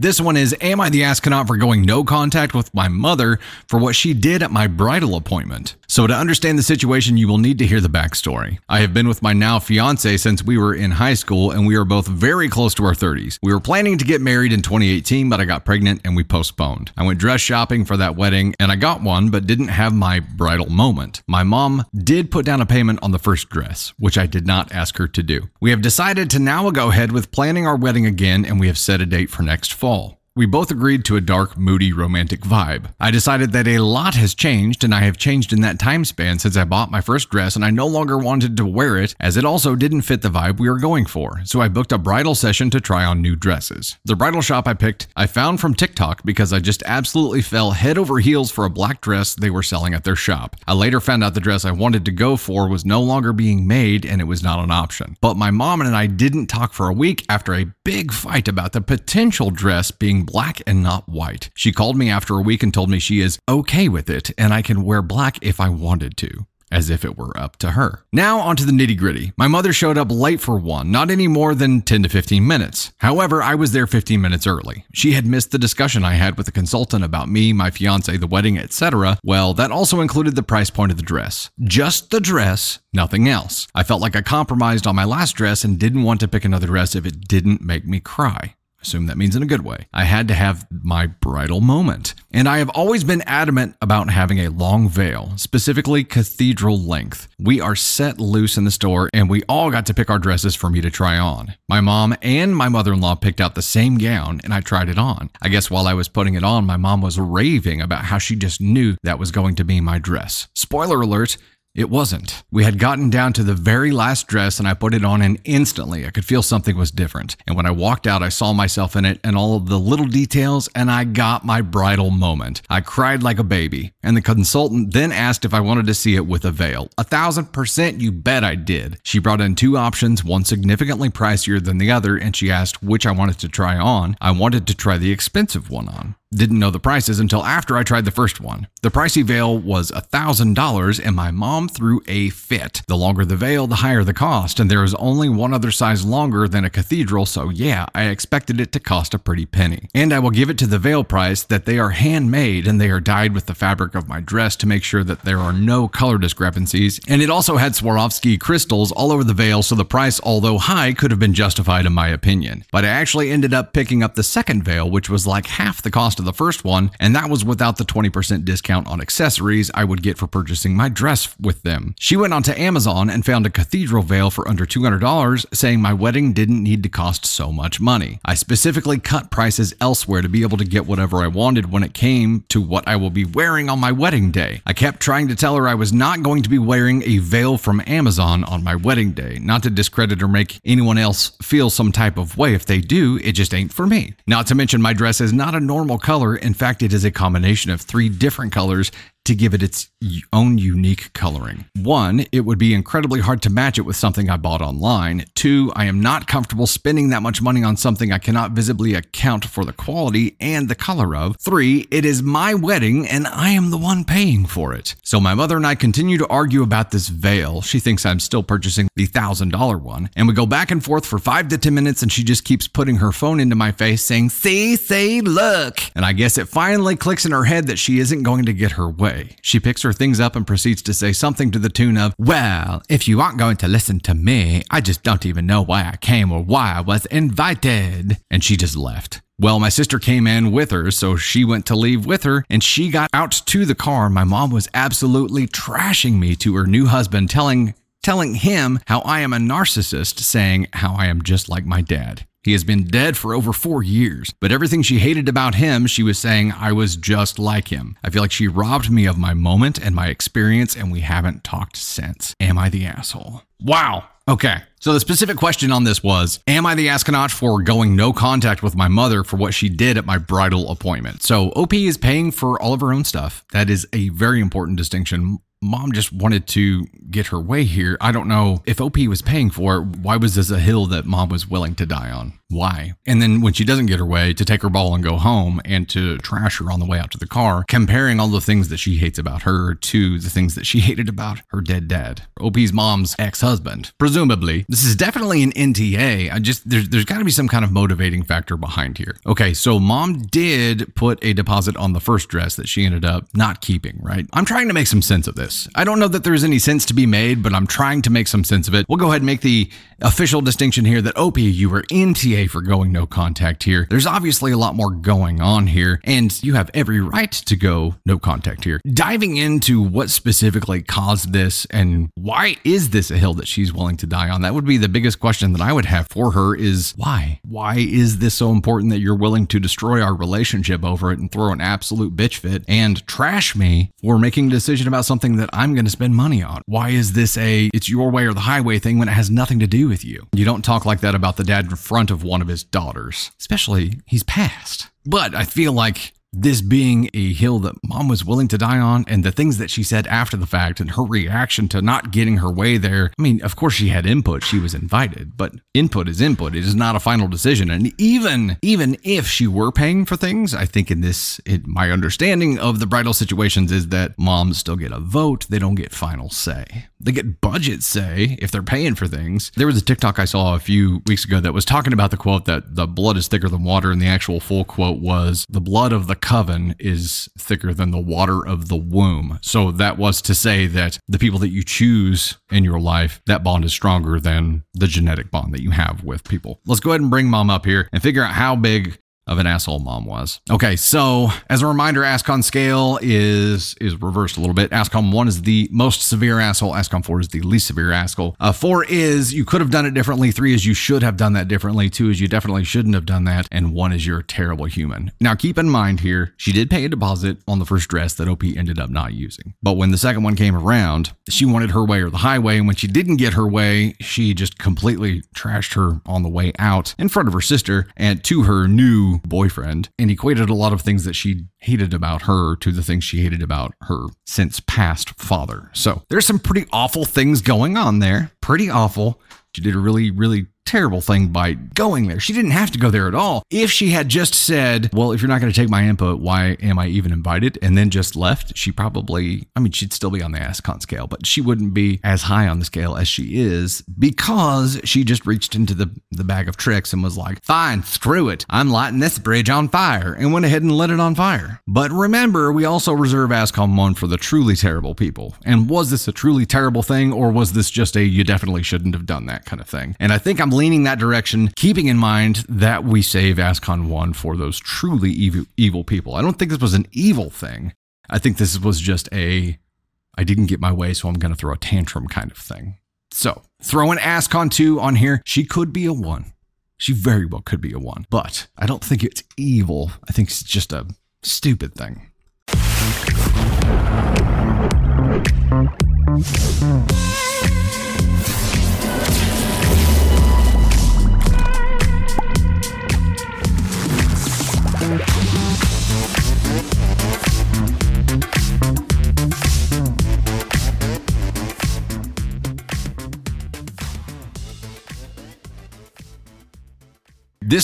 This one is Am I the astronaut for going no contact with my mother for what she did at my bridal appointment? So, to understand the situation, you will need to hear the backstory. I have been with my now fiance since we were in high school, and we are both very close to our 30s. We were planning to get married in 2018, but I got pregnant and we postponed. I went dress shopping for that wedding, and I got one, but didn't have my bridal moment. My mom did put down a payment on the first dress, which I did not ask her to do. We have decided to now go ahead with planning our wedding again, and we have set a date for next fall all. We both agreed to a dark, moody, romantic vibe. I decided that a lot has changed, and I have changed in that time span since I bought my first dress, and I no longer wanted to wear it as it also didn't fit the vibe we were going for. So I booked a bridal session to try on new dresses. The bridal shop I picked, I found from TikTok because I just absolutely fell head over heels for a black dress they were selling at their shop. I later found out the dress I wanted to go for was no longer being made and it was not an option. But my mom and I didn't talk for a week after a big fight about the potential dress being black and not white. She called me after a week and told me she is okay with it and I can wear black if I wanted to. As if it were up to her. Now, onto the nitty gritty. My mother showed up late for one, not any more than 10 to 15 minutes. However, I was there 15 minutes early. She had missed the discussion I had with the consultant about me, my fiance, the wedding, etc. Well, that also included the price point of the dress. Just the dress, nothing else. I felt like I compromised on my last dress and didn't want to pick another dress if it didn't make me cry. Assume that means in a good way. I had to have my bridal moment. And I have always been adamant about having a long veil, specifically cathedral length. We are set loose in the store and we all got to pick our dresses for me to try on. My mom and my mother in law picked out the same gown and I tried it on. I guess while I was putting it on, my mom was raving about how she just knew that was going to be my dress. Spoiler alert, it wasn't. We had gotten down to the very last dress and I put it on, and instantly I could feel something was different. And when I walked out, I saw myself in it and all of the little details, and I got my bridal moment. I cried like a baby. And the consultant then asked if I wanted to see it with a veil. A thousand percent, you bet I did. She brought in two options, one significantly pricier than the other, and she asked which I wanted to try on. I wanted to try the expensive one on. Didn't know the prices until after I tried the first one. The pricey veil was $1,000 and my mom threw a fit. The longer the veil, the higher the cost, and there is only one other size longer than a cathedral, so yeah, I expected it to cost a pretty penny. And I will give it to the veil price that they are handmade and they are dyed with the fabric of my dress to make sure that there are no color discrepancies. And it also had Swarovski crystals all over the veil, so the price, although high, could have been justified in my opinion. But I actually ended up picking up the second veil, which was like half the cost of the first one, and that was without the 20% discount on accessories I would get for purchasing my dress with them. She went onto Amazon and found a cathedral veil for under $200, saying my wedding didn't need to cost so much money. I specifically cut prices elsewhere to be able to get whatever I wanted when it came to what I will be wearing on my wedding day. I kept trying to tell her I was not going to be wearing a veil from Amazon on my wedding day, not to discredit or make anyone else feel some type of way. If they do, it just ain't for me. Not to mention, my dress is not a normal color. In fact, it is a combination of three different colors to give it its own unique coloring. One, it would be incredibly hard to match it with something I bought online. Two, I am not comfortable spending that much money on something I cannot visibly account for the quality and the color of. Three, it is my wedding and I am the one paying for it. So my mother and I continue to argue about this veil. She thinks I'm still purchasing the $1,000 one. And we go back and forth for five to 10 minutes and she just keeps putting her phone into my face saying, see, see, look. And I guess it finally clicks in her head that she isn't going to get her way. She picks her things up and proceeds to say something to the tune of, Well, if you aren't going to listen to me, I just don't even know why I came or why I was invited. And she just left. Well, my sister came in with her, so she went to leave with her, and she got out to the car. My mom was absolutely trashing me to her new husband, telling telling him how I am a narcissist, saying how I am just like my dad. He has been dead for over four years, but everything she hated about him, she was saying I was just like him. I feel like she robbed me of my moment and my experience, and we haven't talked since. Am I the asshole? Wow. Okay. So the specific question on this was Am I the astronaut for going no contact with my mother for what she did at my bridal appointment? So OP is paying for all of her own stuff. That is a very important distinction mom just wanted to get her way here. I don't know if OP was paying for it. Why was this a hill that mom was willing to die on? Why? And then when she doesn't get her way, to take her ball and go home and to trash her on the way out to the car, comparing all the things that she hates about her to the things that she hated about her dead dad, OP's mom's ex husband. Presumably, this is definitely an NTA. I just, there's, there's got to be some kind of motivating factor behind here. Okay, so mom did put a deposit on the first dress that she ended up not keeping, right? I'm trying to make some sense of this. I don't know that there's any sense to be made, but I'm trying to make some sense of it. We'll go ahead and make the official distinction here that OP, you were NTA for going no contact here. There's obviously a lot more going on here, and you have every right to go no contact here. Diving into what specifically caused this and why is this a hill that she's willing to die on? That would be the biggest question that I would have for her is why? Why is this so important that you're willing to destroy our relationship over it and throw an absolute bitch fit and trash me for making a decision about something that I'm going to spend money on? Why is this a it's your way or the highway thing when it has nothing to do with you? You don't talk like that about the dad in front of one of his daughters, especially he's passed. But I feel like this being a hill that mom was willing to die on and the things that she said after the fact and her reaction to not getting her way there. I mean, of course she had input, she was invited, but input is input. It is not a final decision. And even even if she were paying for things, I think in this it, my understanding of the bridal situations is that moms still get a vote, they don't get final say. They get budget say if they're paying for things. There was a TikTok I saw a few weeks ago that was talking about the quote that the blood is thicker than water and the actual full quote was the blood of the coven is thicker than the water of the womb. So that was to say that the people that you choose in your life, that bond is stronger than the genetic bond that you have with people. Let's go ahead and bring mom up here and figure out how big of an asshole mom was. Okay, so as a reminder, Ascon scale is is reversed a little bit. Ascon one is the most severe asshole. Ascon four is the least severe asshole. Uh, four is you could have done it differently. Three is you should have done that differently. Two is you definitely shouldn't have done that. And one is you're a terrible human. Now keep in mind here, she did pay a deposit on the first dress that OP ended up not using. But when the second one came around, she wanted her way or the highway. And when she didn't get her way, she just completely trashed her on the way out in front of her sister and to her new boyfriend and equated a lot of things that she hated about her to the things she hated about her since past father. So there's some pretty awful things going on there. Pretty awful. She did a really, really terrible thing by going there. She didn't have to go there at all. If she had just said, Well, if you're not going to take my input, why am I even invited? And then just left, she probably, I mean, she'd still be on the ASCON scale, but she wouldn't be as high on the scale as she is because she just reached into the, the bag of tricks and was like, Fine, screw it. I'm lighting this bridge on fire and went ahead and lit it on fire. But remember, we also reserve ASCON 1 for the truly terrible people. And was this a truly terrible thing or was this just a you definitely shouldn't have done that kind of thing? And I think I'm leaning that direction, keeping in mind that we save Ascon 1 for those truly evil, evil people. I don't think this was an evil thing. I think this was just a I didn't get my way, so I'm going to throw a tantrum kind of thing. So, throwing Ascon 2 on here, she could be a 1. She very well could be a 1, but I don't think it's evil. I think it's just a stupid thing. This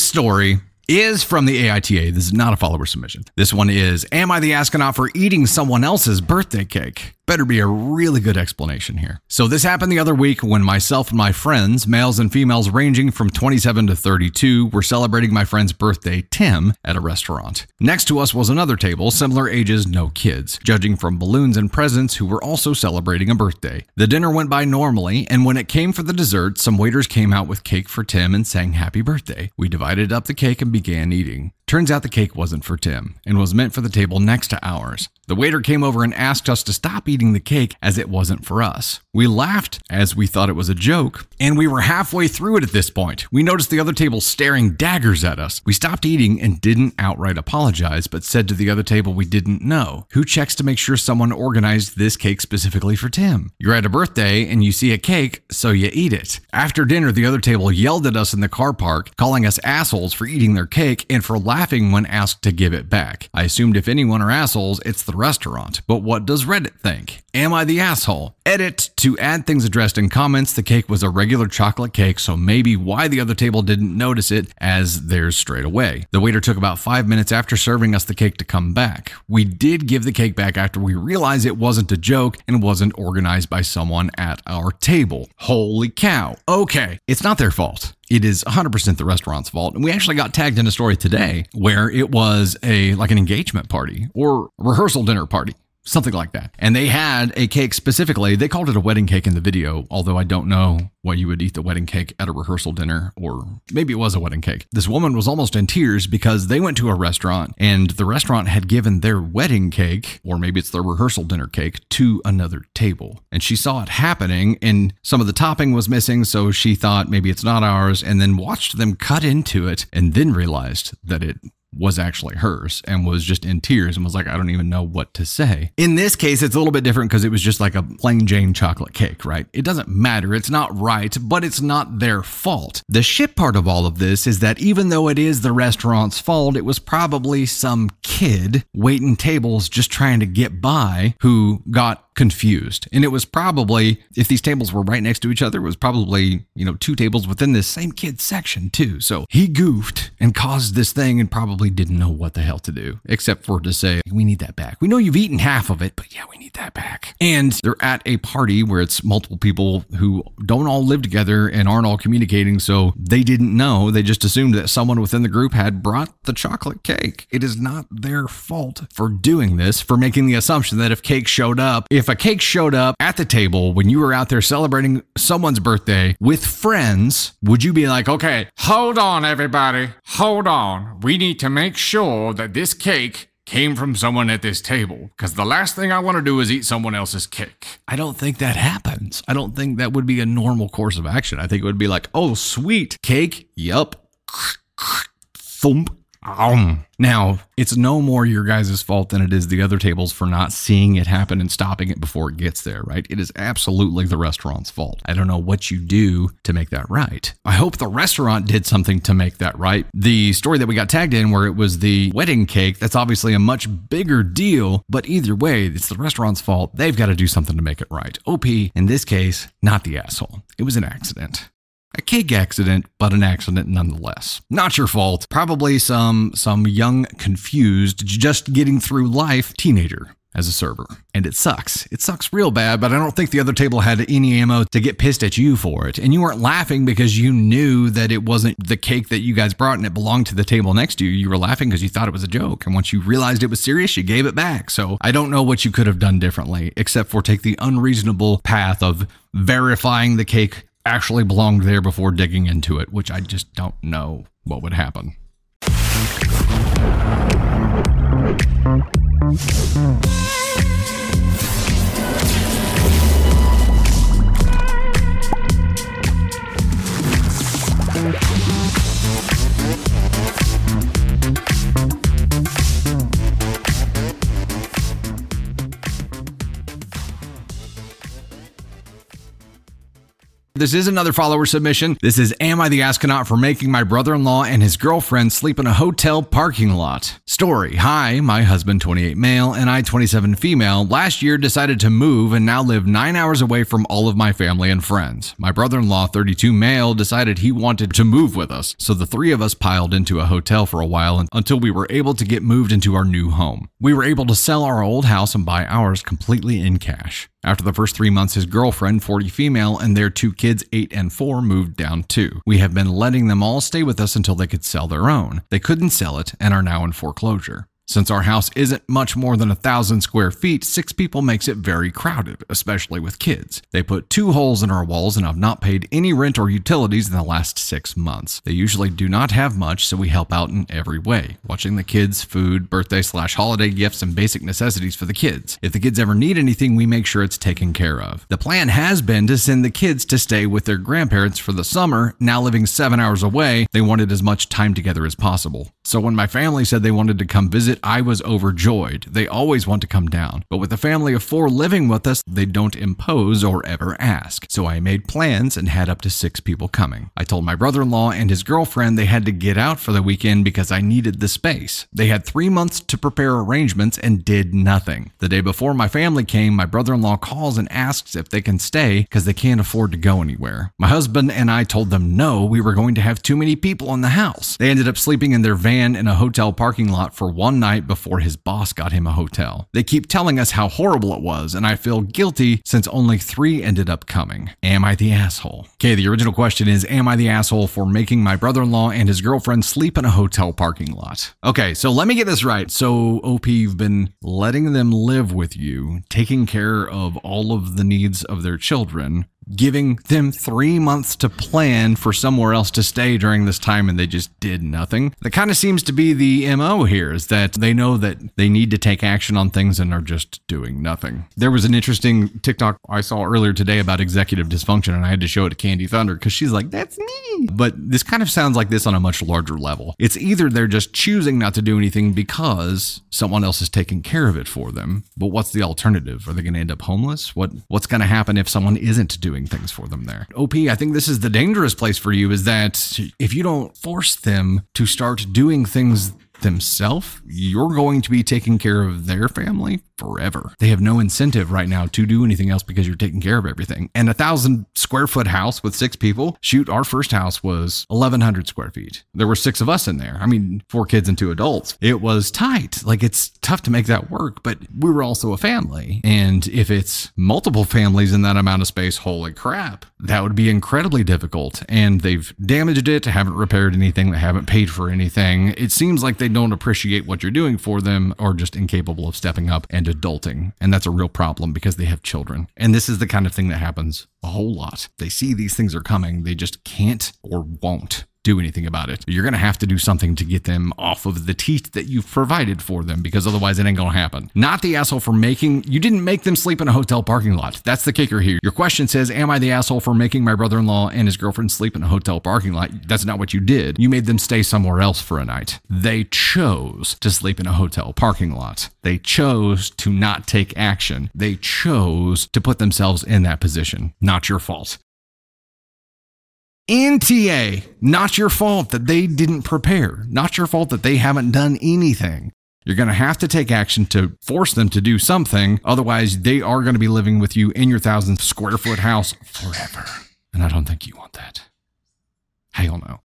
story is from the AITA. This is not a follower submission. This one is Am I the astronaut for eating someone else's birthday cake? Better be a really good explanation here. So, this happened the other week when myself and my friends, males and females ranging from 27 to 32, were celebrating my friend's birthday, Tim, at a restaurant. Next to us was another table, similar ages, no kids, judging from balloons and presents who were also celebrating a birthday. The dinner went by normally, and when it came for the dessert, some waiters came out with cake for Tim and sang happy birthday. We divided up the cake and began eating. Turns out the cake wasn't for Tim and was meant for the table next to ours. The waiter came over and asked us to stop eating the cake as it wasn't for us. We laughed as we thought it was a joke, and we were halfway through it at this point. We noticed the other table staring daggers at us. We stopped eating and didn't outright apologize, but said to the other table we didn't know. Who checks to make sure someone organized this cake specifically for Tim? You're at a birthday and you see a cake, so you eat it. After dinner, the other table yelled at us in the car park, calling us assholes for eating their cake and for laughing laughing when asked to give it back. I assumed if anyone are assholes, it's the restaurant. But what does Reddit think? Am I the asshole? Edit to add things addressed in comments. The cake was a regular chocolate cake, so maybe why the other table didn't notice it as theirs straight away. The waiter took about five minutes after serving us the cake to come back. We did give the cake back after we realized it wasn't a joke and wasn't organized by someone at our table. Holy cow. Okay, it's not their fault it is 100% the restaurant's fault. And we actually got tagged in a story today where it was a like an engagement party or rehearsal dinner party something like that. And they had a cake specifically. They called it a wedding cake in the video, although I don't know why you would eat the wedding cake at a rehearsal dinner, or maybe it was a wedding cake. This woman was almost in tears because they went to a restaurant and the restaurant had given their wedding cake, or maybe it's their rehearsal dinner cake, to another table. And she saw it happening and some of the topping was missing, so she thought maybe it's not ours, and then watched them cut into it and then realized that it was actually hers and was just in tears and was like, I don't even know what to say. In this case, it's a little bit different because it was just like a plain Jane chocolate cake, right? It doesn't matter. It's not right, but it's not their fault. The shit part of all of this is that even though it is the restaurant's fault, it was probably some kid waiting tables just trying to get by who got confused. And it was probably, if these tables were right next to each other, it was probably, you know, two tables within this same kid's section too. So he goofed and caused this thing and probably didn't know what the hell to do, except for to say, we need that back. We know you've eaten half of it, but yeah, we need that back. And they're at a party where it's multiple people who don't all live together and aren't all communicating. So they didn't know. They just assumed that someone within the group had brought the chocolate cake. It is not their fault for doing this, for making the assumption that if cake showed up, if if a cake showed up at the table when you were out there celebrating someone's birthday with friends, would you be like, okay, hold on, everybody, hold on. We need to make sure that this cake came from someone at this table because the last thing I want to do is eat someone else's cake. I don't think that happens. I don't think that would be a normal course of action. I think it would be like, oh, sweet cake. Yup. Thump. Now, it's no more your guys' fault than it is the other tables for not seeing it happen and stopping it before it gets there, right? It is absolutely the restaurant's fault. I don't know what you do to make that right. I hope the restaurant did something to make that right. The story that we got tagged in, where it was the wedding cake, that's obviously a much bigger deal, but either way, it's the restaurant's fault. They've got to do something to make it right. OP, in this case, not the asshole. It was an accident. A cake accident, but an accident nonetheless. Not your fault. Probably some some young, confused, just getting through life teenager as a server. And it sucks. It sucks real bad, but I don't think the other table had any ammo to get pissed at you for it. And you weren't laughing because you knew that it wasn't the cake that you guys brought and it belonged to the table next to you. You were laughing because you thought it was a joke. And once you realized it was serious, you gave it back. So I don't know what you could have done differently, except for take the unreasonable path of verifying the cake actually belonged there before digging into it, which I just don't know what would happen. This is another follower submission. This is Am I the Astronaut for making my brother in law and his girlfriend sleep in a hotel parking lot? Story Hi, my husband, 28 male, and I, 27 female, last year decided to move and now live nine hours away from all of my family and friends. My brother in law, 32 male, decided he wanted to move with us, so the three of us piled into a hotel for a while until we were able to get moved into our new home. We were able to sell our old house and buy ours completely in cash. After the first three months, his girlfriend, 40 female, and their two kids, 8 and 4, moved down too. We have been letting them all stay with us until they could sell their own. They couldn't sell it and are now in foreclosure. Since our house isn't much more than a thousand square feet, six people makes it very crowded, especially with kids. They put two holes in our walls and have not paid any rent or utilities in the last six months. They usually do not have much, so we help out in every way, watching the kids, food, birthday slash holiday gifts, and basic necessities for the kids. If the kids ever need anything, we make sure it's taken care of. The plan has been to send the kids to stay with their grandparents for the summer. Now living seven hours away, they wanted as much time together as possible. So when my family said they wanted to come visit visit, I was overjoyed. They always want to come down. But with a family of four living with us, they don't impose or ever ask. So I made plans and had up to six people coming. I told my brother in law and his girlfriend they had to get out for the weekend because I needed the space. They had three months to prepare arrangements and did nothing. The day before my family came, my brother in law calls and asks if they can stay because they can't afford to go anywhere. My husband and I told them no, we were going to have too many people in the house. They ended up sleeping in their van in a hotel parking lot for one night before his boss got him a hotel. They keep telling us how horrible it was, and I feel guilty since only three ended up coming. Am I the asshole? Okay, the original question is Am I the asshole for making my brother in law and his girlfriend sleep in a hotel parking lot? Okay, so let me get this right. So, OP, you've been letting them live with you, taking care of all of the needs of their children, giving them three months to plan for somewhere else to stay during this time and they just did nothing. That kind of seems to be the MO here is that they know that they need to take action on things and are just doing nothing. There was an interesting TikTok I saw earlier today about executive dysfunction and I had to show it to Candy Thunder because she's like, that's me. But this kind of sounds like this on a much larger level. It's either they're just choosing not to do anything because someone else is taking care of it for them. But what's the alternative? Are they going to end up homeless? What what's going to happen if someone isn't doing things for them there? OP, I think this is the dangerous place for you is that if you don't force them to start doing things themselves, you're going to be taking care of their family forever. They have no incentive right now to do anything else because you're taking care of everything. And a thousand square foot house with six people, shoot, our first house was 1,100 square feet. There were six of us in there. I mean, four kids and two adults. It was tight. Like it's tough to make that work, but we were also a family. And if it's multiple families in that amount of space, holy crap, that would be incredibly difficult. And they've damaged it, haven't repaired anything, they haven't paid for anything. It seems like they don't appreciate what you're doing for them or just incapable of stepping up and adulting. And that's a real problem because they have children. And this is the kind of thing that happens a whole lot. They see these things are coming, they just can't or won't do anything about it. You're going to have to do something to get them off of the teeth that you've provided for them because otherwise it ain't going to happen. Not the asshole for making, you didn't make them sleep in a hotel parking lot. That's the kicker here. Your question says, Am I the asshole for making my brother in law and his girlfriend sleep in a hotel parking lot? That's not what you did. You made them stay somewhere else for a night. They chose to sleep in a hotel parking lot. They chose to not take action. They chose to put themselves in that position. Not your fault. NTA, not your fault that they didn't prepare, not your fault that they haven't done anything. You're going to have to take action to force them to do something. Otherwise, they are going to be living with you in your thousand square foot house forever. And I don't think you want that. Hell no.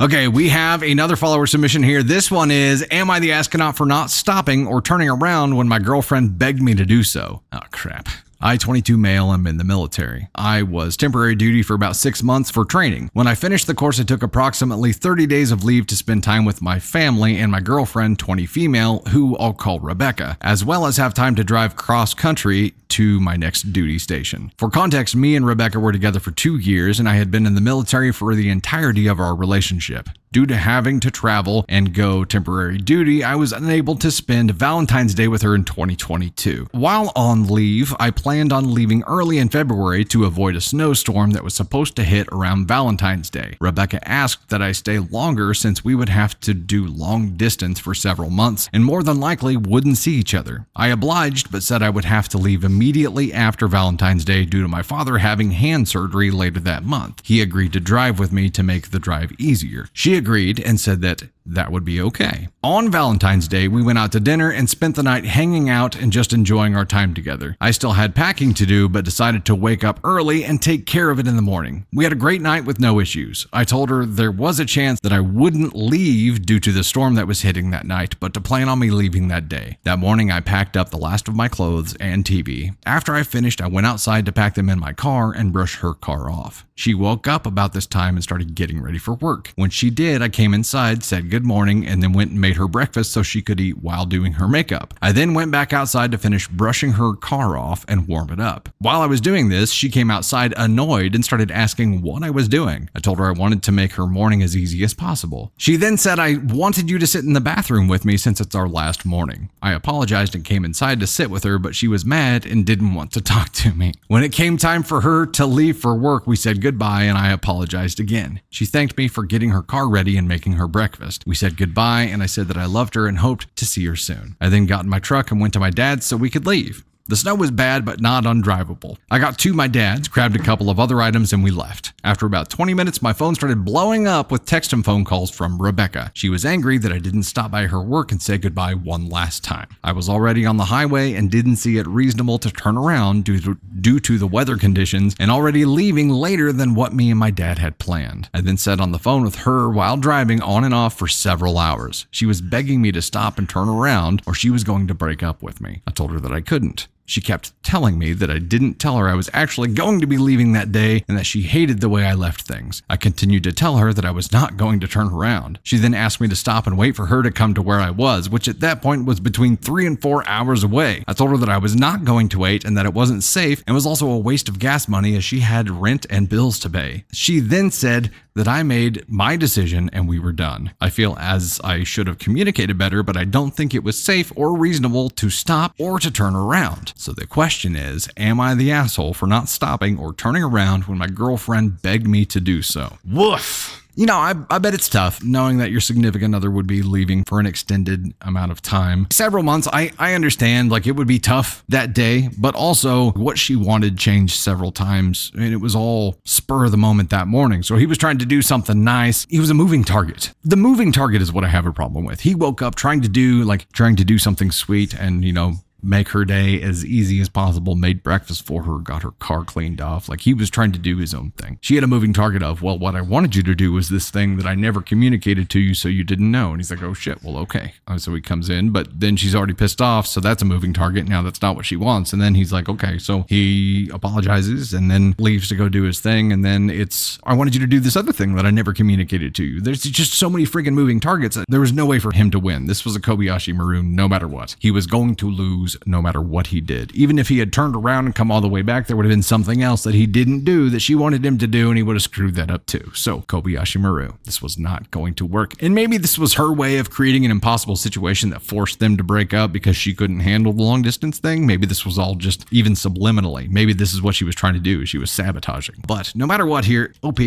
Okay, we have another follower submission here. This one is Am I the astronaut for not stopping or turning around when my girlfriend begged me to do so? Oh, crap. I, 22 male, I'm in the military. I was temporary duty for about six months for training. When I finished the course, I took approximately 30 days of leave to spend time with my family and my girlfriend, 20 female, who I'll call Rebecca, as well as have time to drive cross country to my next duty station. For context, me and Rebecca were together for two years, and I had been in the military for the entirety of our relationship. Due to having to travel and go temporary duty, I was unable to spend Valentine's Day with her in 2022. While on leave, I planned on leaving early in February to avoid a snowstorm that was supposed to hit around Valentine's Day. Rebecca asked that I stay longer since we would have to do long distance for several months and more than likely wouldn't see each other. I obliged but said I would have to leave immediately after Valentine's Day due to my father having hand surgery later that month. He agreed to drive with me to make the drive easier. She agreed and said that that would be okay. On Valentine's Day, we went out to dinner and spent the night hanging out and just enjoying our time together. I still had packing to do, but decided to wake up early and take care of it in the morning. We had a great night with no issues. I told her there was a chance that I wouldn't leave due to the storm that was hitting that night, but to plan on me leaving that day. That morning, I packed up the last of my clothes and TV. After I finished, I went outside to pack them in my car and brush her car off. She woke up about this time and started getting ready for work. When she did, I came inside, said good morning and then went and made her breakfast so she could eat while doing her makeup. I then went back outside to finish brushing her car off and warm it up. While I was doing this, she came outside annoyed and started asking what I was doing. I told her I wanted to make her morning as easy as possible. She then said I wanted you to sit in the bathroom with me since it's our last morning. I apologized and came inside to sit with her, but she was mad and didn't want to talk to me. When it came time for her to leave for work, we said goodbye and I apologized again. She thanked me for getting her car ready and making her breakfast. We said goodbye and I said that I loved her and hoped to see her soon. I then got in my truck and went to my dad's so we could leave. The snow was bad, but not undrivable. I got to my dad's, grabbed a couple of other items, and we left. After about 20 minutes, my phone started blowing up with text and phone calls from Rebecca. She was angry that I didn't stop by her work and say goodbye one last time. I was already on the highway and didn't see it reasonable to turn around due to, due to the weather conditions and already leaving later than what me and my dad had planned. I then sat on the phone with her while driving on and off for several hours. She was begging me to stop and turn around or she was going to break up with me. I told her that I couldn't. She kept telling me that I didn't tell her I was actually going to be leaving that day and that she hated the way I left things. I continued to tell her that I was not going to turn around. She then asked me to stop and wait for her to come to where I was, which at that point was between three and four hours away. I told her that I was not going to wait and that it wasn't safe and was also a waste of gas money as she had rent and bills to pay. She then said that I made my decision and we were done. I feel as I should have communicated better, but I don't think it was safe or reasonable to stop or to turn around. So the question is Am I the asshole for not stopping or turning around when my girlfriend begged me to do so? Woof. You know, I, I bet it's tough knowing that your significant other would be leaving for an extended amount of time. Several months, I, I understand, like it would be tough that day, but also what she wanted changed several times. And it was all spur of the moment that morning. So he was trying to do something nice. He was a moving target. The moving target is what I have a problem with. He woke up trying to do, like, trying to do something sweet and, you know, make her day as easy as possible, made breakfast for her, got her car cleaned off. Like he was trying to do his own thing. She had a moving target of, well, what I wanted you to do was this thing that I never communicated to you, so you didn't know. And he's like, oh shit, well, okay. Uh, so he comes in, but then she's already pissed off. So that's a moving target. Now that's not what she wants. And then he's like, okay. So he apologizes and then leaves to go do his thing. And then it's, I wanted you to do this other thing that I never communicated to you. There's just so many freaking moving targets. There was no way for him to win. This was a Kobayashi Maru no matter what. He was going to lose no matter what he did. Even if he had turned around and come all the way back, there would have been something else that he didn't do that she wanted him to do, and he would have screwed that up too. So, Kobayashi Maru, this was not going to work. And maybe this was her way of creating an impossible situation that forced them to break up because she couldn't handle the long distance thing. Maybe this was all just even subliminally. Maybe this is what she was trying to do. She was sabotaging. But no matter what here, OP,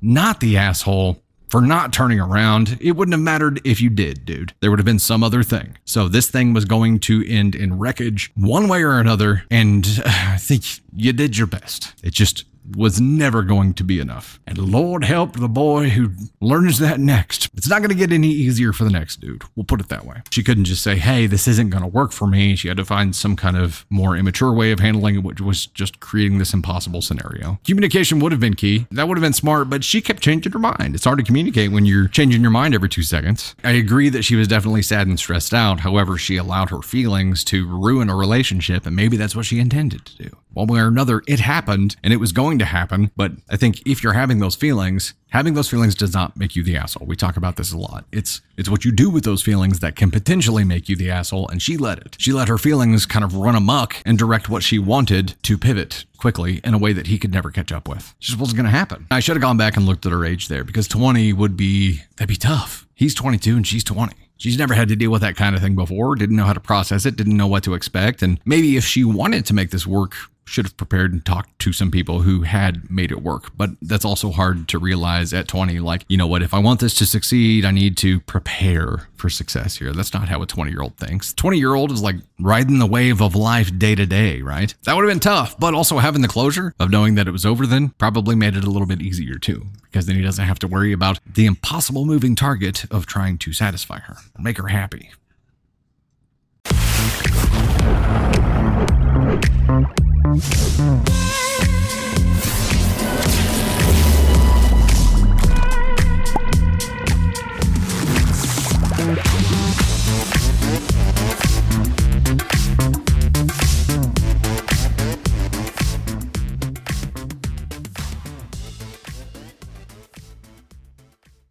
not the asshole for not turning around. It wouldn't have mattered if you did, dude. There would have been some other thing. So this thing was going to end in wreckage one way or another. And I think you did your best. It just was never going to be enough. And Lord help the boy who learns that next. It's not going to get any easier for the next dude. We'll put it that way. She couldn't just say, hey, this isn't going to work for me. She had to find some kind of more immature way of handling it, which was just creating this impossible scenario. Communication would have been key. That would have been smart, but she kept changing her mind. It's hard to communicate when you're changing your mind every two seconds. I agree that she was definitely sad and stressed out. However, she allowed her feelings to ruin a relationship, and maybe that's what she intended to do. One way or another, it happened and it was going to happen. But I think if you're having those feelings, having those feelings does not make you the asshole. We talk about this a lot. It's it's what you do with those feelings that can potentially make you the asshole. And she let it. She let her feelings kind of run amok and direct what she wanted to pivot quickly in a way that he could never catch up with. It just wasn't going to happen. I should have gone back and looked at her age there because 20 would be that'd be tough. He's 22 and she's 20. She's never had to deal with that kind of thing before, didn't know how to process it, didn't know what to expect. And maybe if she wanted to make this work should have prepared and talked to some people who had made it work. But that's also hard to realize at 20. Like, you know what? If I want this to succeed, I need to prepare for success here. That's not how a 20 year old thinks. 20 year old is like riding the wave of life day to day, right? That would have been tough, but also having the closure of knowing that it was over then probably made it a little bit easier too, because then he doesn't have to worry about the impossible moving target of trying to satisfy her, make her happy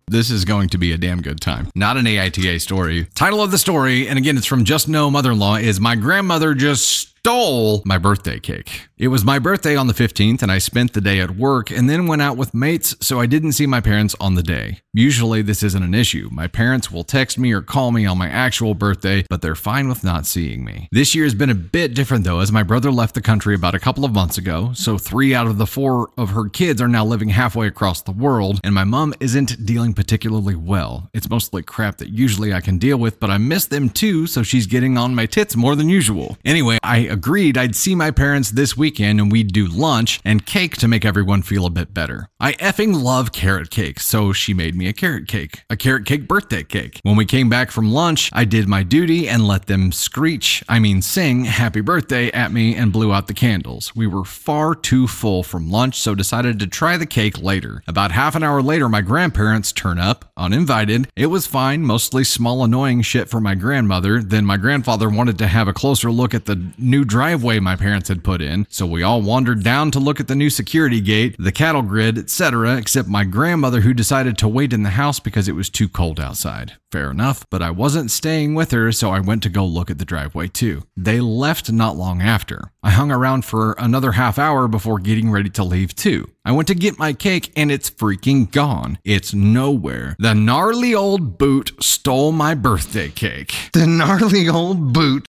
this is going to be a damn good time. Not an AITA story. Title of the story, and again, it's from Just No Mother in Law, is My Grandmother Just stole my birthday cake. It was my birthday on the 15th, and I spent the day at work and then went out with mates, so I didn't see my parents on the day. Usually, this isn't an issue. My parents will text me or call me on my actual birthday, but they're fine with not seeing me. This year has been a bit different though, as my brother left the country about a couple of months ago, so three out of the four of her kids are now living halfway across the world, and my mom isn't dealing particularly well. It's mostly crap that usually I can deal with, but I miss them too, so she's getting on my tits more than usual. Anyway, I agreed I'd see my parents this weekend and we'd do lunch and cake to make everyone feel a bit better. I effing love carrot cake, so she made me a carrot cake, a carrot cake birthday cake. When we came back from lunch, I did my duty and let them screech, I mean sing, happy birthday at me and blew out the candles. We were far too full from lunch, so decided to try the cake later. About half an hour later, my grandparents turn up, uninvited. It was fine, mostly small annoying shit for my grandmother. Then my grandfather wanted to have a closer look at the new driveway my parents had put in, so we all wandered down to look at the new security gate, the cattle grid, etc., except my grandmother who decided to wait in the house because it was too cold outside. Fair enough, but I wasn't staying with her, so I went to go look at the driveway too. They left not long after. I hung around for another half hour before getting ready to leave too. I went to get my cake and it's freaking gone. It's nowhere. The gnarly old boot stole my birthday cake. The gnarly old boot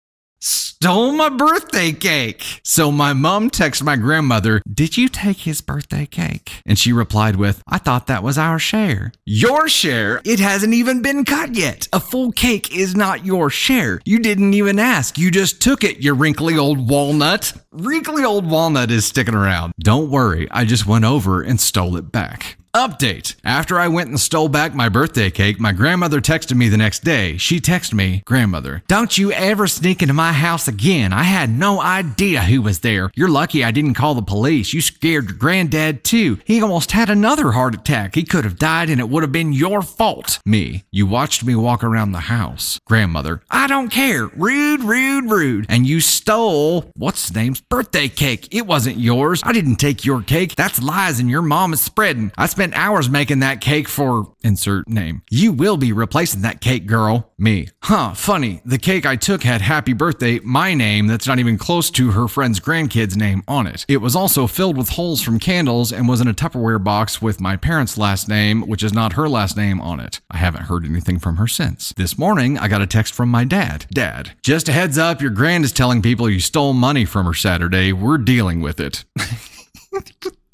stole my birthday cake. So my mom texted my grandmother, Did you take his birthday cake? And she replied with, I thought that was our share. Your share? It hasn't even been cut yet. A full cake is not your share. You didn't even ask. You just took it, you wrinkly old walnut. Wrinkly old walnut is sticking around. Don't worry, I just went over and stole it back. Update. After I went and stole back my birthday cake, my grandmother texted me the next day. She texted me, Grandmother, don't you ever sneak into my house again. I had no idea who was there. You're lucky I didn't call the police. You scared your granddad too. He almost had another heart attack. He could have died and it would have been your fault. Me, you watched me walk around the house. Grandmother, I don't care. Rude, rude, rude. And you stole, what's his name's birthday cake. It wasn't yours. I didn't take your cake. That's lies and your mom is spreading. I spent hours making that cake for insert name. You will be replacing that cake, girl. Me. Huh, funny. The cake I took had happy birthday, my name, that's not even close to her friend's grandkid's name on it. It was also filled with holes from candles and was in a Tupperware box with my parents' last name, which is not her last name on it. I haven't heard anything from her since. This morning, I got a text from my dad. Dad, just a heads up, your grand is telling people you stole money from her Saturday. We're dealing with it.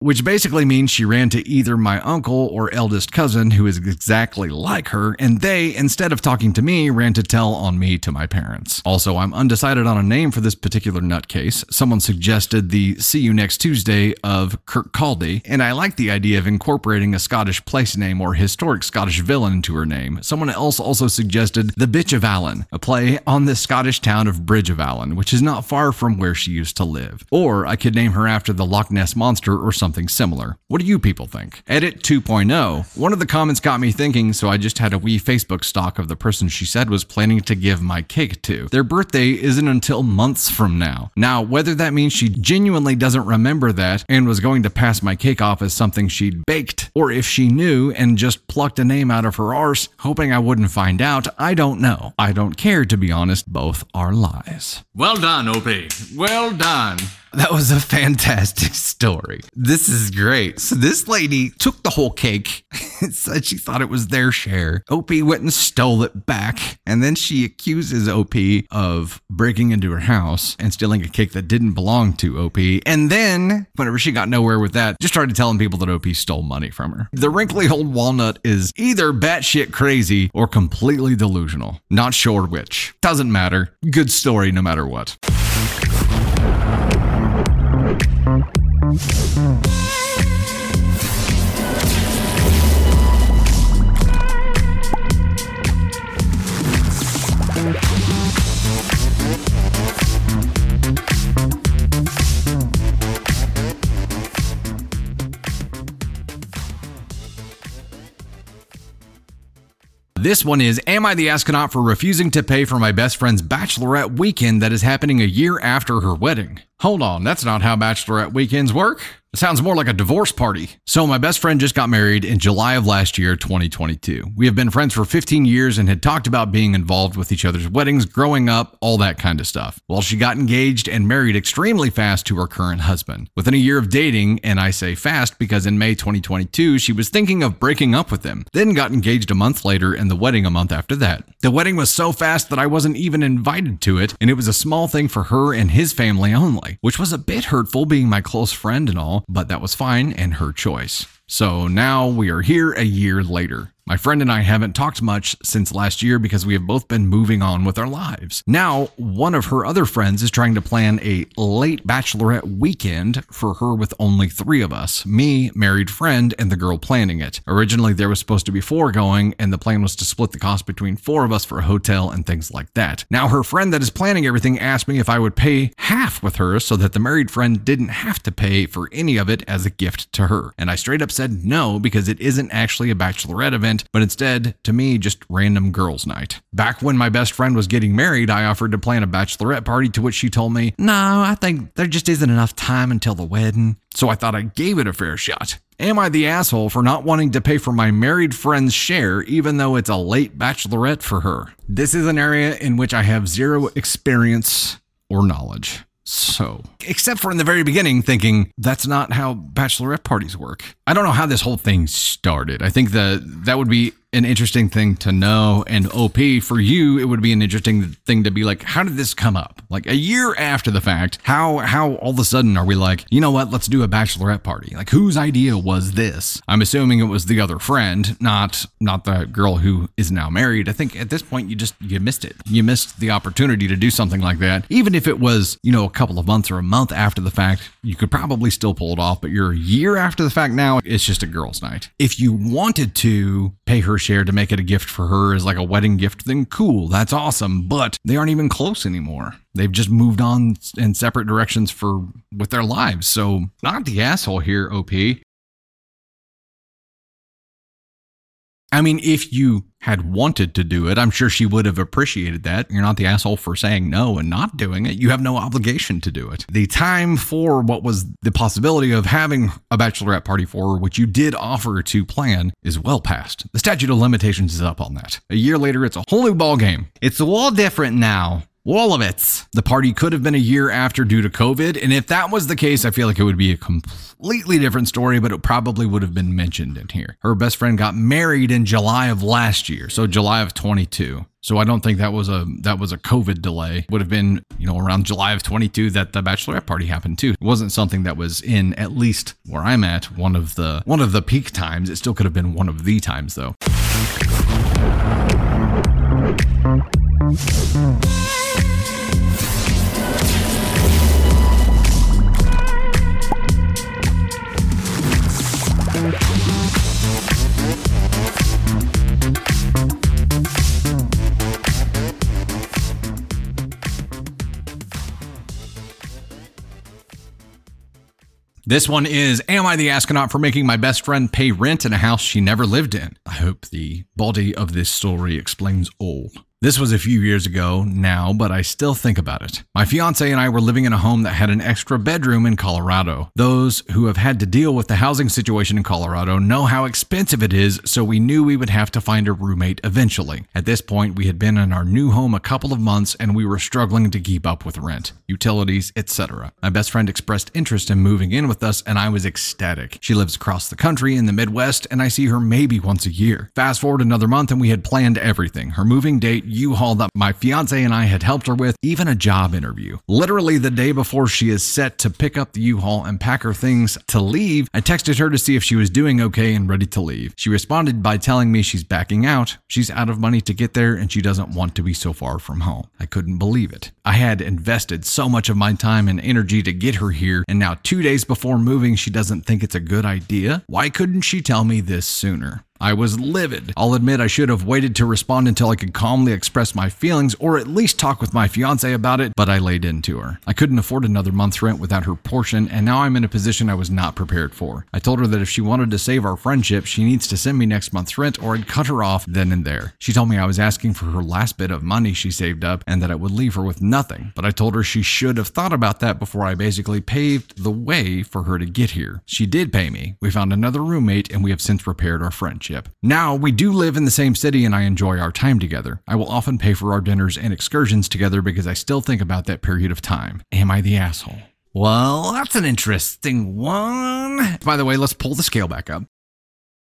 which basically means she ran to either my uncle or eldest cousin, who is exactly like her, and they, instead of talking to me, ran to tell on me to my parents. Also, I'm undecided on a name for this particular nutcase. Someone suggested the See You Next Tuesday of Kirk Kirkcaldy, and I like the idea of incorporating a Scottish place name or historic Scottish villain into her name. Someone else also suggested The Bitch of Allen, a play on the Scottish town of Bridge of Allen, which is not far from where she used to live. Or I could name her after the Loch Ness Monster or something something similar. What do you people think? Edit 2.0. One of the comments got me thinking, so I just had a wee Facebook stalk of the person she said was planning to give my cake to. Their birthday isn't until months from now. Now, whether that means she genuinely doesn't remember that and was going to pass my cake off as something she'd baked, or if she knew and just plucked a name out of her arse, hoping I wouldn't find out, I don't know. I don't care, to be honest. Both are lies. Well done, OP. Well done. That was a fantastic story. This is great. So this lady took the whole cake and said she thought it was their share. OP went and stole it back. And then she accuses OP of breaking into her house and stealing a cake that didn't belong to OP. And then, whenever she got nowhere with that, just started telling people that OP stole money from her. The wrinkly old walnut is either batshit crazy or completely delusional. Not sure which. Doesn't matter. Good story no matter what. This one is Am I the astronaut for refusing to pay for my best friend's bachelorette weekend that is happening a year after her wedding? Hold on, that's not how bachelorette weekends work. It sounds more like a divorce party. So, my best friend just got married in July of last year, 2022. We have been friends for 15 years and had talked about being involved with each other's weddings, growing up, all that kind of stuff. Well, she got engaged and married extremely fast to her current husband. Within a year of dating, and I say fast because in May 2022, she was thinking of breaking up with him, then got engaged a month later and the wedding a month after that. The wedding was so fast that I wasn't even invited to it, and it was a small thing for her and his family only, which was a bit hurtful being my close friend and all but that was fine and her choice. So now we are here a year later. My friend and I haven't talked much since last year because we have both been moving on with our lives. Now, one of her other friends is trying to plan a late bachelorette weekend for her with only three of us me, married friend, and the girl planning it. Originally, there was supposed to be four going, and the plan was to split the cost between four of us for a hotel and things like that. Now, her friend that is planning everything asked me if I would pay half with her so that the married friend didn't have to pay for any of it as a gift to her. And I straight up said no because it isn't actually a bachelorette event but instead, to me, just random girls' night. Back when my best friend was getting married, I offered to plan a bachelorette party, to which she told me, No, I think there just isn't enough time until the wedding. So I thought I gave it a fair shot. Am I the asshole for not wanting to pay for my married friend's share, even though it's a late bachelorette for her? This is an area in which I have zero experience or knowledge. So, except for in the very beginning, thinking that's not how bachelorette parties work. I don't know how this whole thing started. I think that that would be an interesting thing to know. And OP, for you, it would be an interesting thing to be like, how did this come up? Like a year after the fact, how how all of a sudden are we like, you know what, let's do a bachelorette party? Like whose idea was this? I'm assuming it was the other friend, not not the girl who is now married. I think at this point you just you missed it. You missed the opportunity to do something like that. Even if it was, you know, a couple of months or a month after the fact, you could probably still pull it off, but you're a year after the fact now, it's just a girl's night. If you wanted to pay her share to make it a gift for her as like a wedding gift, then cool, that's awesome. But they aren't even close anymore. They've just moved on in separate directions for with their lives. So not the asshole here, OP. I mean, if you had wanted to do it, I'm sure she would have appreciated that. You're not the asshole for saying no and not doing it. You have no obligation to do it. The time for what was the possibility of having a bachelorette party for her, which you did offer to plan, is well past. The statute of limitations is up on that. A year later, it's a whole new ball game. It's all different now. Wolowitz. The party could have been a year after due to COVID, and if that was the case, I feel like it would be a completely different story, but it probably would have been mentioned in here. Her best friend got married in July of last year, so July of 22. So I don't think that was a that was a COVID delay. Would have been, you know, around July of 22 that the bachelorette party happened too. It wasn't something that was in at least where I'm at one of the one of the peak times. It still could have been one of the times though. This one is Am I the astronaut for making my best friend pay rent in a house she never lived in? I hope the body of this story explains all. This was a few years ago now, but I still think about it. My fiance and I were living in a home that had an extra bedroom in Colorado. Those who have had to deal with the housing situation in Colorado know how expensive it is, so we knew we would have to find a roommate eventually. At this point, we had been in our new home a couple of months and we were struggling to keep up with rent, utilities, etc. My best friend expressed interest in moving in with us and I was ecstatic. She lives across the country in the Midwest and I see her maybe once a year. Fast forward another month and we had planned everything. Her moving date U-Haul that my fiance and I had helped her with, even a job interview. Literally the day before she is set to pick up the U-Haul and pack her things to leave, I texted her to see if she was doing okay and ready to leave. She responded by telling me she's backing out, she's out of money to get there, and she doesn't want to be so far from home. I couldn't believe it. I had invested so much of my time and energy to get her here, and now two days before moving, she doesn't think it's a good idea? Why couldn't she tell me this sooner? I was livid. I'll admit I should have waited to respond until I could calmly express my feelings or at least talk with my fiance about it, but I laid into her. I couldn't afford another month's rent without her portion, and now I'm in a position I was not prepared for. I told her that if she wanted to save our friendship, she needs to send me next month's rent or I'd cut her off then and there. She told me I was asking for her last bit of money she saved up and that I would leave her with nothing, but I told her she should have thought about that before I basically paved the way for her to get here. She did pay me. We found another roommate and we have since repaired our friendship. Now, we do live in the same city and I enjoy our time together. I will often pay for our dinners and excursions together because I still think about that period of time. Am I the asshole? Well, that's an interesting one. By the way, let's pull the scale back up.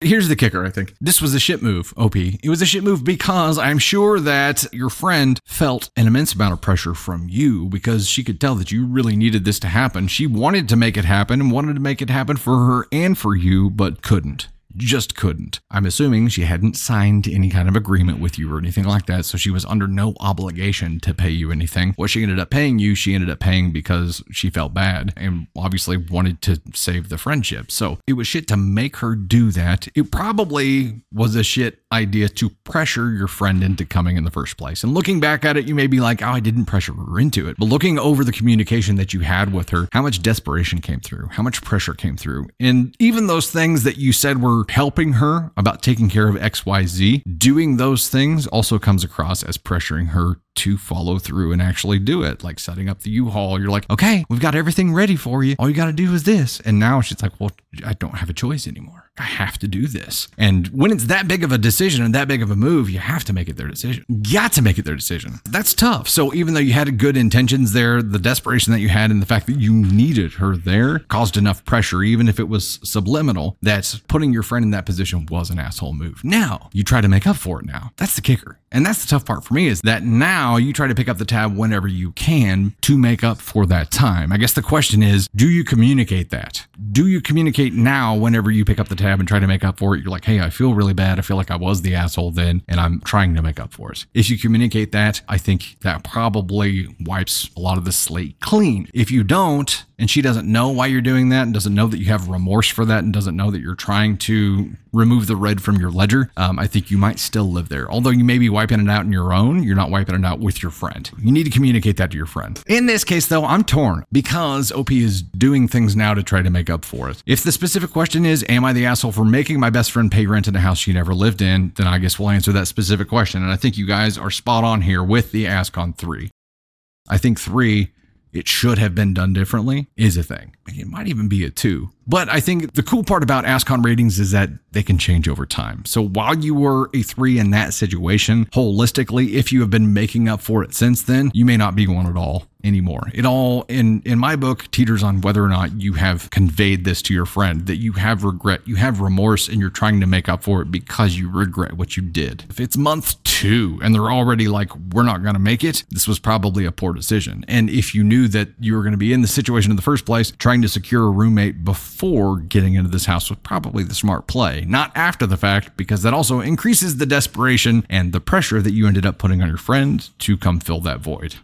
Here's the kicker, I think. This was a shit move, OP. It was a shit move because I'm sure that your friend felt an immense amount of pressure from you because she could tell that you really needed this to happen. She wanted to make it happen and wanted to make it happen for her and for you, but couldn't just couldn't. I'm assuming she hadn't signed any kind of agreement with you or anything like that, so she was under no obligation to pay you anything. What she ended up paying you, she ended up paying because she felt bad and obviously wanted to save the friendship. So it was shit to make her do that. It probably was a shit idea to pressure your friend into coming in the first place. And looking back at it, you may be like, oh, I didn't pressure her into it. But looking over the communication that you had with her, how much desperation came through, how much pressure came through. And even those things that you said were helping her about taking care of XYZ, doing those things also comes across as pressuring her to follow through and actually do it. Like setting up the U-Haul, you're like, okay, we've got everything ready for you. All you got to do is this. And now she's like, well, I don't have a choice anymore. I have to do this. And when it's that big of a decision and that big of a move, you have to make it their decision. Got to make it their decision. That's tough. So even though you had good intentions there, the desperation that you had and the fact that you needed her there caused enough pressure, even if it was subliminal, that putting your friend in that position was an asshole move. Now you try to make up for it now. That's the kicker. And that's the tough part for me is that now you try to pick up the tab whenever you can to make up for that time. I guess the question is, do you communicate that? Do you communicate now whenever you pick up the tab and try to make up for it? You're like, hey, I feel really bad. I feel like I was the asshole then, and I'm trying to make up for it. If you communicate that, I think that probably wipes a lot of the slate clean. If you don't, and she doesn't know why you're doing that and doesn't know that you have remorse for that and doesn't know that you're trying to remove the red from your ledger, um, I think you might still live there. Although you may be wiping it out on your own, you're not wiping it out with your friend. You need to communicate that to your friend. In this case, though, I'm torn because OP is doing things now to try to make up for it. If the specific question is, Am I the asshole for making my best friend pay rent in a house she never lived in? Then I guess we'll answer that specific question. And I think you guys are spot on here with the ask on three. I think three it should have been done differently is a thing. It might even be a two. But I think the cool part about AskCon ratings is that they can change over time. So while you were a three in that situation, holistically, if you have been making up for it since then, you may not be one at all anymore. It all in in my book teeters on whether or not you have conveyed this to your friend that you have regret, you have remorse and you're trying to make up for it because you regret what you did. If it's month 2 and they're already like we're not going to make it, this was probably a poor decision. And if you knew that you were going to be in the situation in the first place, trying to secure a roommate before getting into this house was probably the smart play, not after the fact because that also increases the desperation and the pressure that you ended up putting on your friend to come fill that void.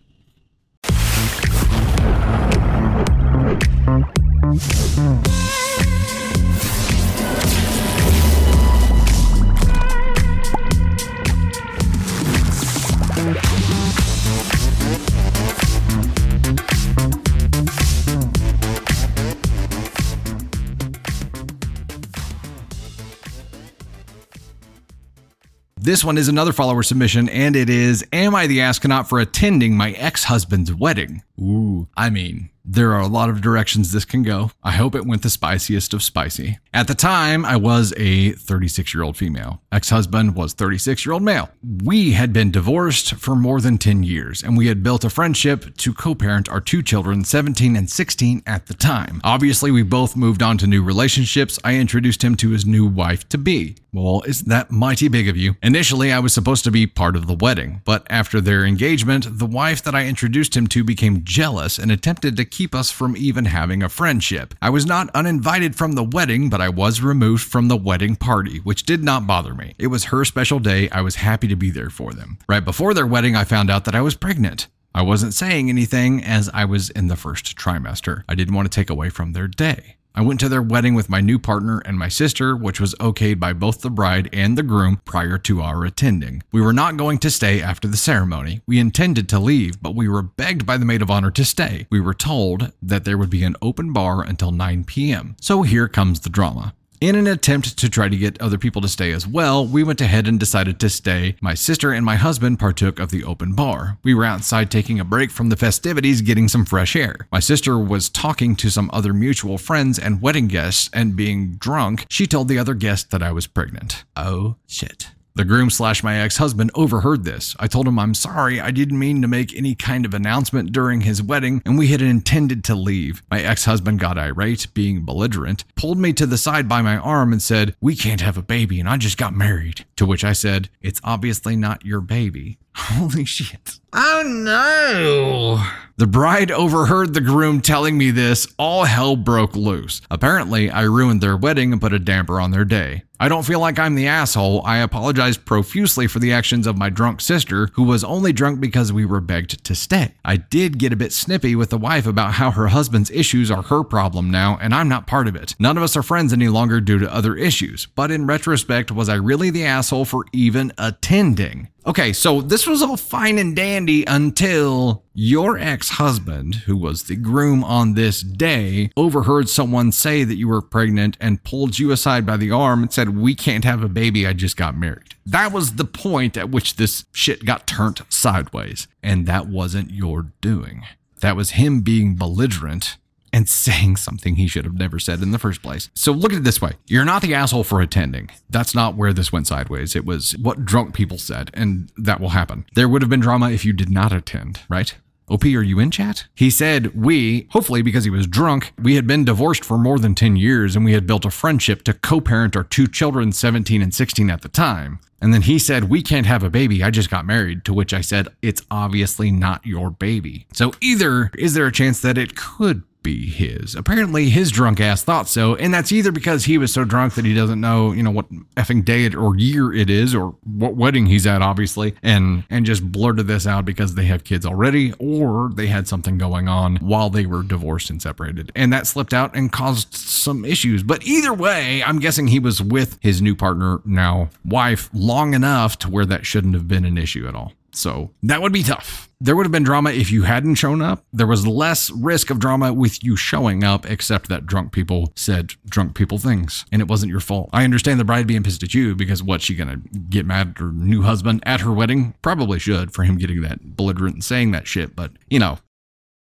This one is another follower submission, and it is Am I the astronaut for attending my ex husband's wedding? Ooh, I mean, there are a lot of directions this can go. I hope it went the spiciest of spicy. At the time, I was a 36 year old female. Ex husband was 36 year old male. We had been divorced for more than 10 years, and we had built a friendship to co parent our two children, 17 and 16 at the time. Obviously, we both moved on to new relationships. I introduced him to his new wife to be. Well, isn't that mighty big of you? Initially, I was supposed to be part of the wedding, but after their engagement, the wife that I introduced him to became jealous and attempted to keep us from even having a friendship. I was not uninvited from the wedding, but I was removed from the wedding party, which did not bother me. It was her special day. I was happy to be there for them. Right before their wedding, I found out that I was pregnant. I wasn't saying anything as I was in the first trimester. I didn't want to take away from their day. I went to their wedding with my new partner and my sister, which was okayed by both the bride and the groom prior to our attending. We were not going to stay after the ceremony. We intended to leave, but we were begged by the maid of honor to stay. We were told that there would be an open bar until 9 p.m. So here comes the drama. In an attempt to try to get other people to stay as well, we went ahead and decided to stay. My sister and my husband partook of the open bar. We were outside taking a break from the festivities, getting some fresh air. My sister was talking to some other mutual friends and wedding guests, and being drunk, she told the other guests that I was pregnant. Oh shit. The groom slash my ex husband overheard this. I told him I'm sorry, I didn't mean to make any kind of announcement during his wedding, and we had intended to leave. My ex husband got irate, being belligerent, pulled me to the side by my arm, and said, We can't have a baby, and I just got married. To which I said, It's obviously not your baby. Holy shit. Oh no. The bride overheard the groom telling me this. All hell broke loose. Apparently, I ruined their wedding and put a damper on their day. I don't feel like I'm the asshole. I apologize profusely for the actions of my drunk sister, who was only drunk because we were begged to stay. I did get a bit snippy with the wife about how her husband's issues are her problem now, and I'm not part of it. None of us are friends any longer due to other issues. But in retrospect, was I really the asshole for even attending? Okay, so this was all fine and dandy until your ex husband, who was the groom on this day, overheard someone say that you were pregnant and pulled you aside by the arm and said, We can't have a baby. I just got married. That was the point at which this shit got turned sideways. And that wasn't your doing. That was him being belligerent and saying something he should have never said in the first place. So look at it this way you're not the asshole for attending. That's not where this went sideways. It was what drunk people said, and that will happen. There would have been drama if you did not attend, right? OP, are you in chat? He said, We, hopefully because he was drunk, we had been divorced for more than 10 years and we had built a friendship to co parent our two children, 17 and 16 at the time. And then he said, We can't have a baby. I just got married. To which I said, It's obviously not your baby. So either is there a chance that it could be his. Apparently, his drunk ass thought so, and that's either because he was so drunk that he doesn't know, you know, what effing day it, or year it is, or what wedding he's at, obviously, and and just blurted this out because they have kids already, or they had something going on while they were divorced and separated, and that slipped out and caused some issues. But either way, I'm guessing he was with his new partner, now wife, long enough to where that shouldn't have been an issue at all. So that would be tough. There would have been drama if you hadn't shown up. There was less risk of drama with you showing up, except that drunk people said drunk people things, and it wasn't your fault. I understand the bride being pissed at you because what she gonna get mad at her new husband at her wedding? Probably should for him getting that belligerent and saying that shit, but you know,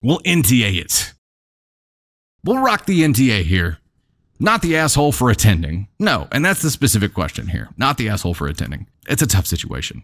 we'll NTA it. We'll rock the NTA here. Not the asshole for attending. No, and that's the specific question here. Not the asshole for attending. It's a tough situation.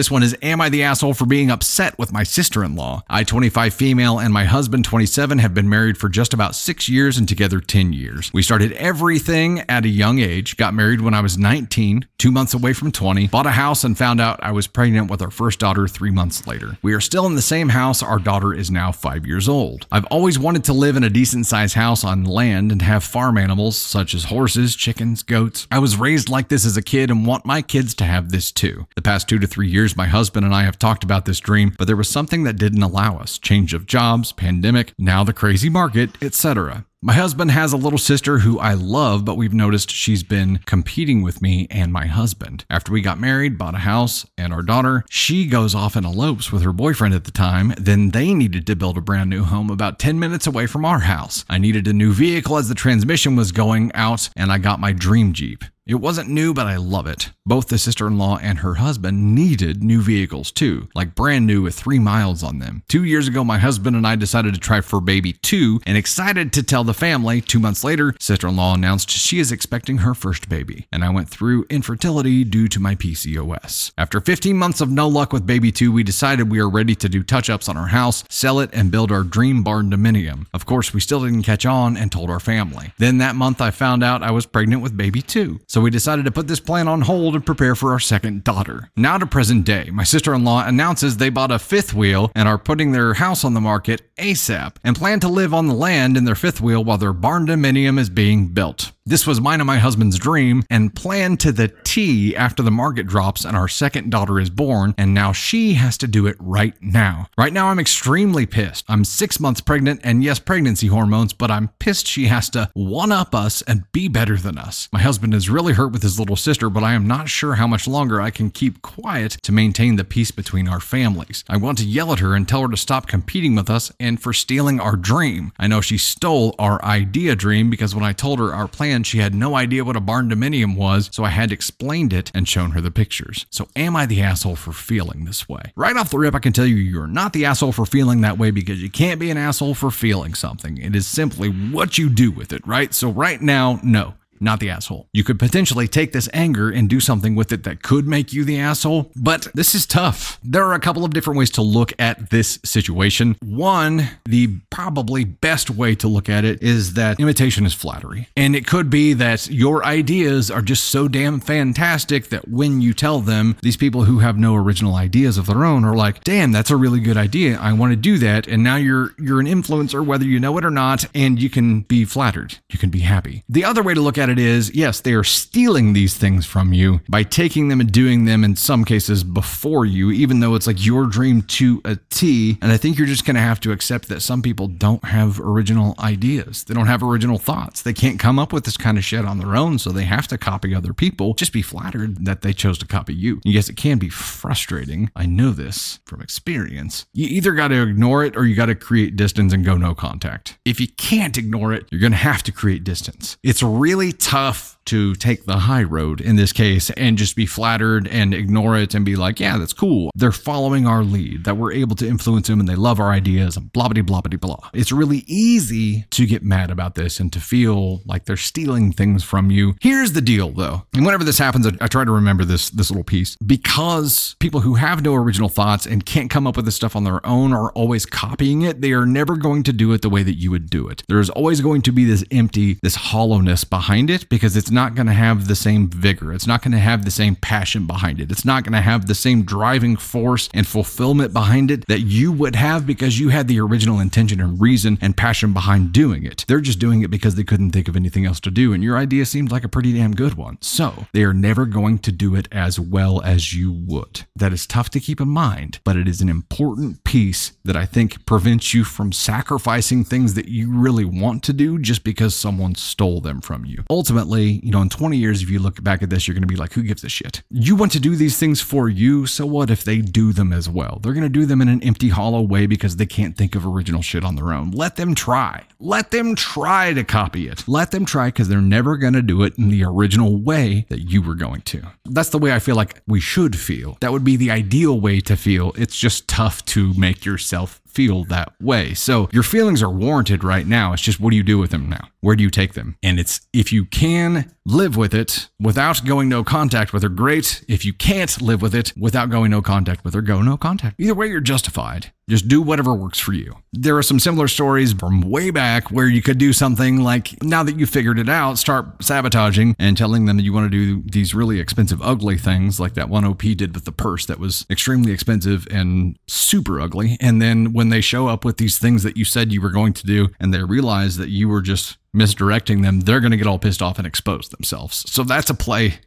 this one is Am I the asshole for being upset with my sister in law? I, 25 female, and my husband, 27, have been married for just about six years and together 10 years. We started everything at a young age, got married when I was 19, two months away from 20, bought a house, and found out I was pregnant with our first daughter three months later. We are still in the same house. Our daughter is now five years old. I've always wanted to live in a decent sized house on land and have farm animals such as horses, chickens, goats. I was raised like this as a kid and want my kids to have this too. The past two to three years, years, my husband and I have talked about this dream, but there was something that didn't allow us change of jobs, pandemic, now the crazy market, etc. My husband has a little sister who I love, but we've noticed she's been competing with me and my husband. After we got married, bought a house, and our daughter, she goes off and elopes with her boyfriend at the time. Then they needed to build a brand new home about 10 minutes away from our house. I needed a new vehicle as the transmission was going out, and I got my dream Jeep. It wasn't new, but I love it. Both the sister in law and her husband needed new vehicles too, like brand new with three miles on them. Two years ago, my husband and I decided to try for baby two and excited to tell the family. Two months later, sister in law announced she is expecting her first baby, and I went through infertility due to my PCOS. After 15 months of no luck with baby two, we decided we are ready to do touch ups on our house, sell it, and build our dream barndominium. Of course, we still didn't catch on and told our family. Then that month, I found out I was pregnant with baby two. So So we decided to put this plan on hold prepare for our second daughter. Now to present day, my sister in law announces they bought a fifth wheel and are putting their house on the market ASAP and plan to live on the land in their fifth wheel while their barndominium is being built. This was mine and my husband's dream and planned to the T after the market drops and our second daughter is born, and now she has to do it right now. Right now, I'm extremely pissed. I'm six months pregnant, and yes, pregnancy hormones, but I'm pissed she has to one up us and be better than us. My husband is really hurt with his little sister, but I am not sure how much longer I can keep quiet to maintain the peace between our families. I want to yell at her and tell her to stop competing with us and for stealing our dream. I know she stole our idea dream because when I told her our plan, she had no idea what a barndominium was, so I had explained it and shown her the pictures. So am I the asshole for feeling this way? Right off the rip, I can tell you you're not the asshole for feeling that way because you can't be an asshole for feeling something. It is simply what you do with it, right? So right now, no not the asshole. You could potentially take this anger and do something with it that could make you the asshole, but this is tough. There are a couple of different ways to look at this situation. One, the probably best way to look at it is that imitation is flattery. And it could be that your ideas are just so damn fantastic that when you tell them, these people who have no original ideas of their own are like, "Damn, that's a really good idea. I want to do that." And now you're you're an influencer whether you know it or not, and you can be flattered. You can be happy. The other way to look at it is, yes, they are stealing these things from you by taking them and doing them in some cases before you, even though it's like your dream to a T. And I think you're just going to have to accept that some people don't have original ideas. They don't have original thoughts. They can't come up with this kind of shit on their own, so they have to copy other people. Just be flattered that they chose to copy you. And yes, it can be frustrating. I know this from experience. You either got to ignore it or you got to create distance and go no contact. If you can't ignore it, you're going to have to create distance. It's really tough to take the high road in this case and just be flattered and ignore it and be like, yeah, that's cool. They're following our lead, that we're able to influence them and they love our ideas and blah, blah, blah, blah, blah. It's really easy to get mad about this and to feel like they're stealing things from you. Here's the deal though. And whenever this happens, I, I try to remember this, this little piece because people who have no original thoughts and can't come up with this stuff on their own are always copying it. They are never going to do it the way that you would do it. There's always going to be this empty, this hollowness behind it because it's not going to have the same vigor. It's not going to have the same passion behind it. It's not going to have the same driving force and fulfillment behind it that you would have because you had the original intention and reason and passion behind doing it. They're just doing it because they couldn't think of anything else to do, and your idea seemed like a pretty damn good one. So they are never going to do it as well as you would. That is tough to keep in mind, but it is an important piece that I think prevents you from sacrificing things that you really want to do just because someone stole them from you. Ultimately, you know, in 20 years, if you look back at this, you're going to be like, who gives a shit? You want to do these things for you, so what if they do them as well? They're going to do them in an empty, hollow way because they can't think of original shit on their own. Let them try. Let them try to copy it. Let them try because they're never going to do it in the original way that you were going to. That's the way I feel like we should feel. That would be the ideal way to feel. It's just tough to make yourself feel that way. So your feelings are warranted right now. It's just what do you do with them now? Where do you take them? And it's if you can live with it without going no contact with her, great. If you can't live with it without going no contact with her, go no contact. Either way, you're justified. Just do whatever works for you. There are some similar stories from way back where you could do something like now that you figured it out, start sabotaging and telling them that you want to do these really expensive, ugly things like that one OP did with the purse that was extremely expensive and super ugly. And then when they show up with these things that you said you were going to do and they realize that you were just misdirecting them, they're going to get all pissed off and expose themselves. So that's a play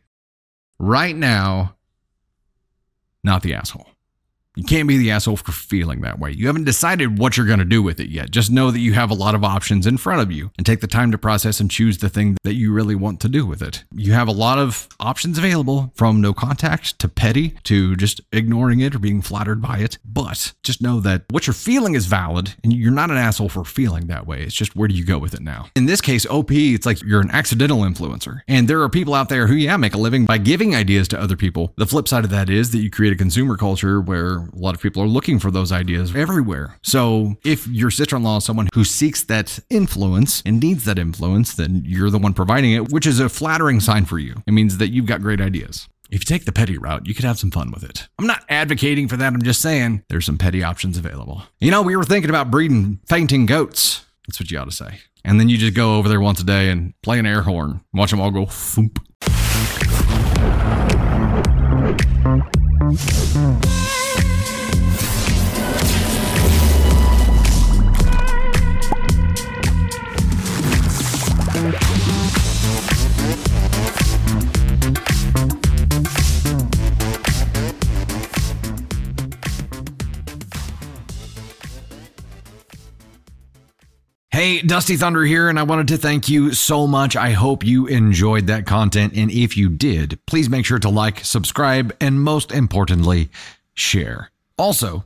right now, not the asshole. You can't be the asshole for feeling that way. You haven't decided what you're going to do with it yet. Just know that you have a lot of options in front of you and take the time to process and choose the thing that you really want to do with it. You have a lot of options available from no contact to petty to just ignoring it or being flattered by it. But just know that what you're feeling is valid and you're not an asshole for feeling that way. It's just where do you go with it now? In this case, OP, it's like you're an accidental influencer. And there are people out there who, yeah, make a living by giving ideas to other people. The flip side of that is that you create a consumer culture where a lot of people are looking for those ideas everywhere. So if your sister-in-law is someone who seeks that influence and needs that influence, then you're the one providing it, which is a flattering sign for you. It means that you've got great ideas. If you take the petty route, you could have some fun with it. I'm not advocating for that. I'm just saying there's some petty options available. You know, we were thinking about breeding fainting goats. That's what you ought to say. And then you just go over there once a day and play an air horn. Watch them all go foomp. Hey, Dusty Thunder here, and I wanted to thank you so much. I hope you enjoyed that content. And if you did, please make sure to like, subscribe, and most importantly, share. Also,